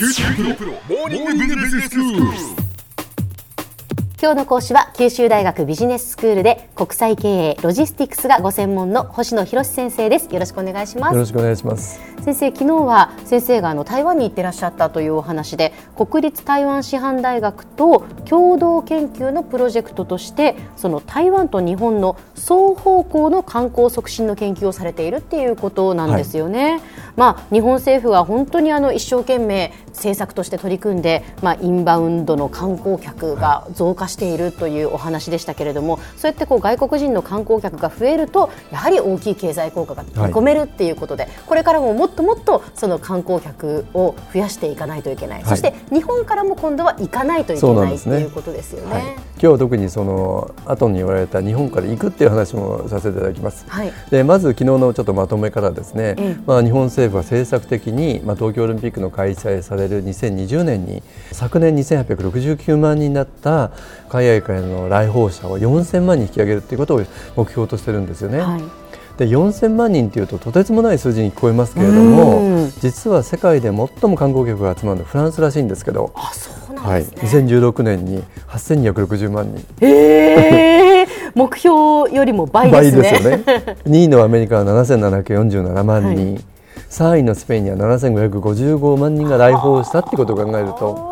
九州大学モーニングビジネススクール。今日の講師は九州大学ビジネススクールで国際経営ロジスティクスがご専門の星野博先生です。よろしくお願いします。よろしくお願いします。先生昨日は先生があの台湾に行ってらっしゃったというお話で国立台湾師範大学と共同研究のプロジェクトとしてその台湾と日本の双方向の観光促進の研究をされているっていうことなんですよね、はい、まあ日本政府は本当にあの一生懸命政策として取り組んでまあインバウンドの観光客が増加しているというお話でしたけれどもそうやってこう外国人の観光客が増えるとやはり大きい経済効果が見込めるっていうことで、はい、これからももっともっとその観光客を増やしていかないといけない、はい、そして日本からも今度は行かないといけない、ね、ということですよね、はい、今日は特にその後に言われた日本から行くっていう話もさせていただきます、でまず昨日のちょっとまとめからですね、うん、まあ、日本政府は政策的に、まあ、東京オリンピックの開催される2020年に昨年2869万人だった海外からの来訪者を4000万人引き上げるということを目標としてるんですよね。はいで4000万人というととてつもない数字に聞こえますけれども実は世界で最も観光客が集まるのはフランスらしいんですけどあそうなんですね、はい、2016年に8260万人。えー、目標よりも倍ですね。倍ですよね。2位のアメリカは7747万人、はい、3位のスペインには7555万人が来訪したってことを考えると。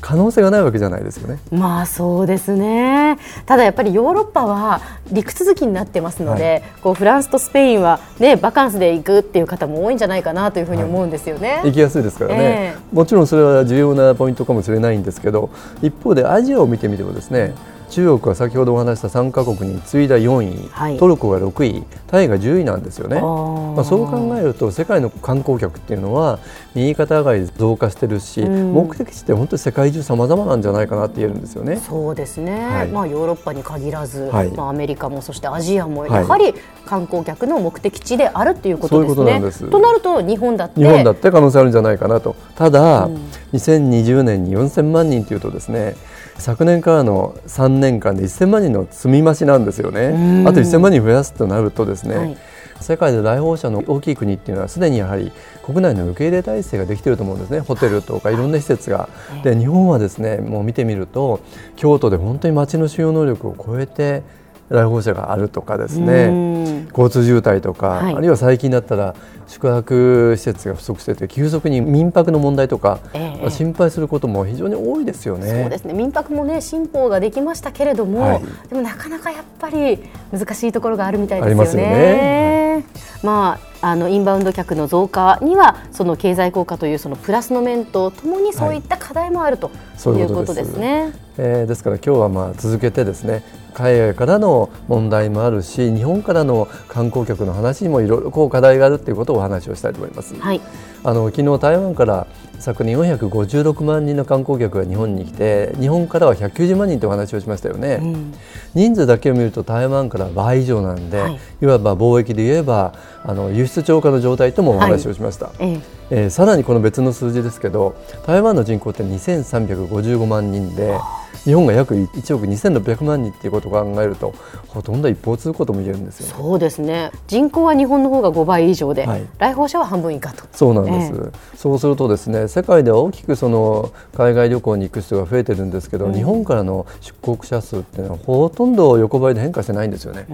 可能性がないわけじゃないですよね。まあそうですね。ただやっぱりヨーロッパは陸続きになってますので、はい、こうフランスとスペインはねバカンスで行くっていう方も多いんじゃないかなというふうに思うんですよね。はい、行きやすいですからね、えー、もちろんそれは重要なポイントかもしれないんですけど、一方でアジアを見てみてもですね。中国は先ほどお話した3か国に次いだ4位、はい、トルコが6位タイが10位なんですよね、まあ、そう考えると世界の観光客っていうのは右肩上がり増加してるし、うん、目的地って本当に世界中さまざまなんじゃないかなって言えるんですよね。そうですね、はい、まあ、ヨーロッパに限らず、はい、まあ、アメリカもそしてアジアもやはり観光客の目的地であるっていうことですね。ううとなると日本だって日本だって可能性あるんじゃないかなと。ただ、うん、2020年に4000万人というとですね昨年からの3年間で1000万人の積み増しなんですよね。あと1000万人増やすとなるとですね、はい、世界で来訪者の大きい国っていうのはすでにやはり国内の受け入れ体制ができていると思うんですね。ホテルとかいろんな施設が。で日本はですねもう見てみると京都で本当に街の収容能力を超えて来訪者があるとかですね。交通渋滞とか、はい、あるいは最近だったら宿泊施設が不足してて急速に民泊の問題とか、えー、心配することも非常に多いですよね。そうですね。民泊もね新法ができましたけれども、はい、でもなかなかやっぱり難しいところがあるみたいですよね。よね。まああのインバウンド客の増加にはその経済効果というそのプラスの面とともにそういった課題もあると。いうことですね。はい、えー、ですから今日はまあ続けてですね海外からの問題もあるし日本からの観光客の話にもいろいろこう課題があるということをお話をしたいと思います。はい、あの昨日台湾から昨年456万人の観光客が日本に来て日本からは190万人という話をしましたよね、うん、人数だけを見ると台湾から倍以上なんで、はい、いわば貿易で言えばあの輸出超過の状態ともお話をしました、はい、ええー、さらにこの別の数字ですけど台湾の人口って2355万人で日本が約1億2600万人っていうことを考えるとほとんど一方通行とも言えるんですよ、そうですね。人口は日本の方が5倍以上で、はい、来訪者は半分以下と。そうなんです、えー、そうするとですね世界では大きくその海外旅行に行く人が増えてるんですけど、うん、日本からの出国者数っていうのはほとんど横ばいで変化してないんですよね。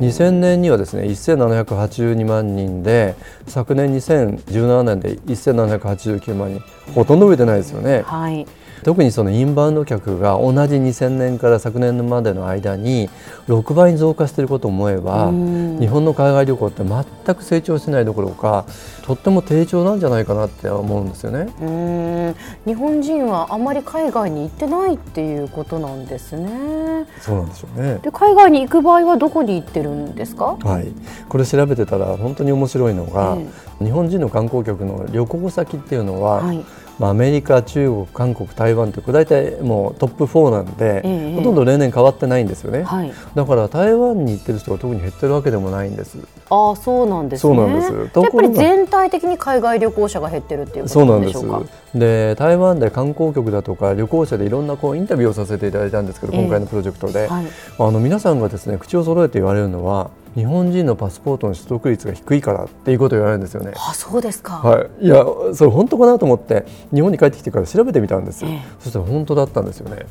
2000年にはですね1782万人で昨年2017年で1789万人。ほとんど増えてないですよね。はい特にそのインバウンド客が同じ2000年から昨年までの間に6倍に増加していることを思えば日本の海外旅行って全く成長しないどころかとっても低調なんじゃないかなって思うんですよね。日本人はあまり海外に行ってないっていうことなんですね。そうなんでしょうね。で海外に行く場合はどこに行ってるんですか？はい。これ調べてたら本当に面白いのが、えー、日本人の観光客の旅行先っていうのは、はいまあ、アメリカ、中国、韓国、台湾という大体もうトップ4なんで、ええ、ほとんど例年変わってないんですよね、はい、だから台湾に行ってる人が特に減ってるわけでもないんです。ああそうなんです、ね、そうなんです。やっぱり全体的に海外旅行者が減ってるっていうことなんでしょうか？で台湾で観光局だとか旅行者でいろんなこうインタビューをさせていただいたんですけど、今回のプロジェクトで、はい、あの皆さんがですね口を揃えて言われるのは日本人のパスポートの取得率が低いからっていうことを言われるんですよね。あそうですか、はい、いやそれ本当かなと思って日本に帰ってきてから調べてみたんです、ええ、そしたら本当だったんですよね。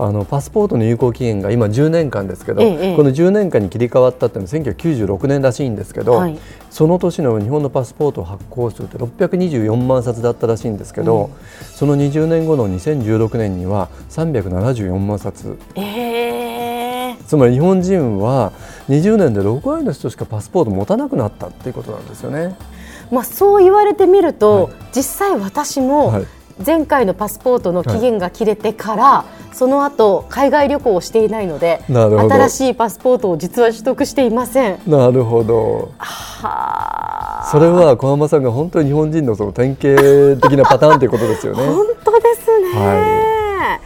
あのパスポートの有効期限が今10年間ですけど、ええ、この10年間に切り替わったっていうのは1996年らしいんですけど、はい、その年の日本のパスポートを発行するって624万冊だったらしいんですけど、うん、その20年後の2016年には374万冊。えー、つまり日本人は20年で6割の人しかパスポートを持たなくなったっていうことなんですよね。まあ、そう言われてみると、はい、実際私も前回のパスポートの期限が切れてから、はい。その後海外旅行をしていないので新しいパスポートを実は取得していません。なるほど。はそれは小浜さんが本当に日本人のその典型的なパターンということですよね。本当ですね、は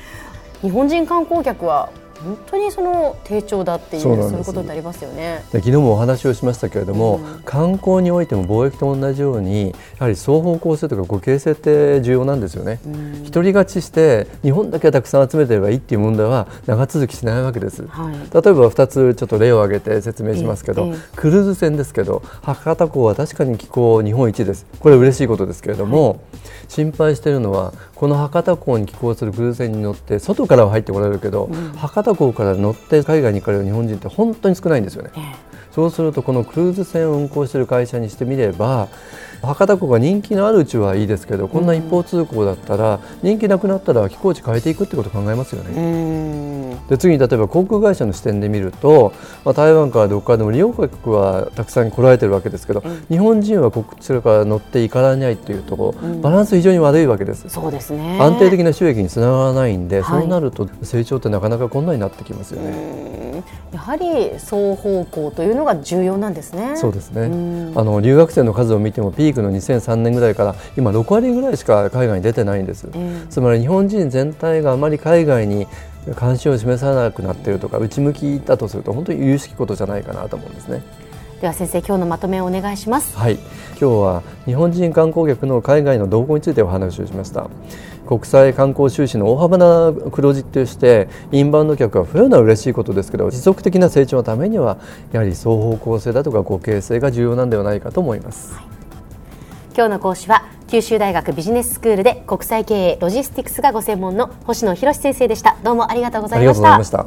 い、日本人観光客は本当にその低調だっていうそういうことになりますよね。昨日もお話をしましたけれども、うん、観光においても貿易と同じようにやはり双方向性とか互恵性って重要なんですよね、うん、独り勝ちして日本だけはたくさん集めてればいいっていう問題は長続きしないわけです、はい、例えば2つちょっと例を挙げて説明しますけど、ええ、クルーズ船ですけど博多港は確かに気候日本一です。これ嬉しいことですけれども、はい、心配しているのはこの博多港に寄港するクルーズ船に乗って外からは入ってこられるけど、うん、博多港から乗って海外に行かれる日本人って本当に少ないんですよね。そうするとこのクルーズ船を運航している会社にしてみれば博多港が人気のあるうちはいいですけどこんな一方通行だったら人気なくなったら寄港地変えていくってことを考えますよね。で次に例えば航空会社の視点で見ると、まあ、台湾からどこからでも利用客はたくさん来られてるわけですけど、日本人はこちらから乗っていかないというところ、バランス非常に悪いわけです。そうですね安定的な収益につながらないんで、はい、そうなると成長ってなかなか困難になってきますよね。やはり双方向というのが重要なんですね。そうですね。あの留学生の数を見てもピークの2003年ぐらいから今6割ぐらいしか海外に出てないんです。つまり日本人全体があまり海外に関心を示さなくなっているとか内向きだとすると本当に有識ことじゃないかなと思うんですね。では先生今日のまとめをお願いします。はい。今日は日本人観光客の海外の動向についてお話をしました。国際観光収支の大幅な黒字としてインバウンド客が増えるのは嬉しいことですけど持続的な成長のためにはやはり双方向性だとか互恵性が重要なんではないかと思います。はい今日の講師は九州大学ビジネススクールで国際経営ロジスティクスがご専門の星野博先生でしたどうもありがとうございました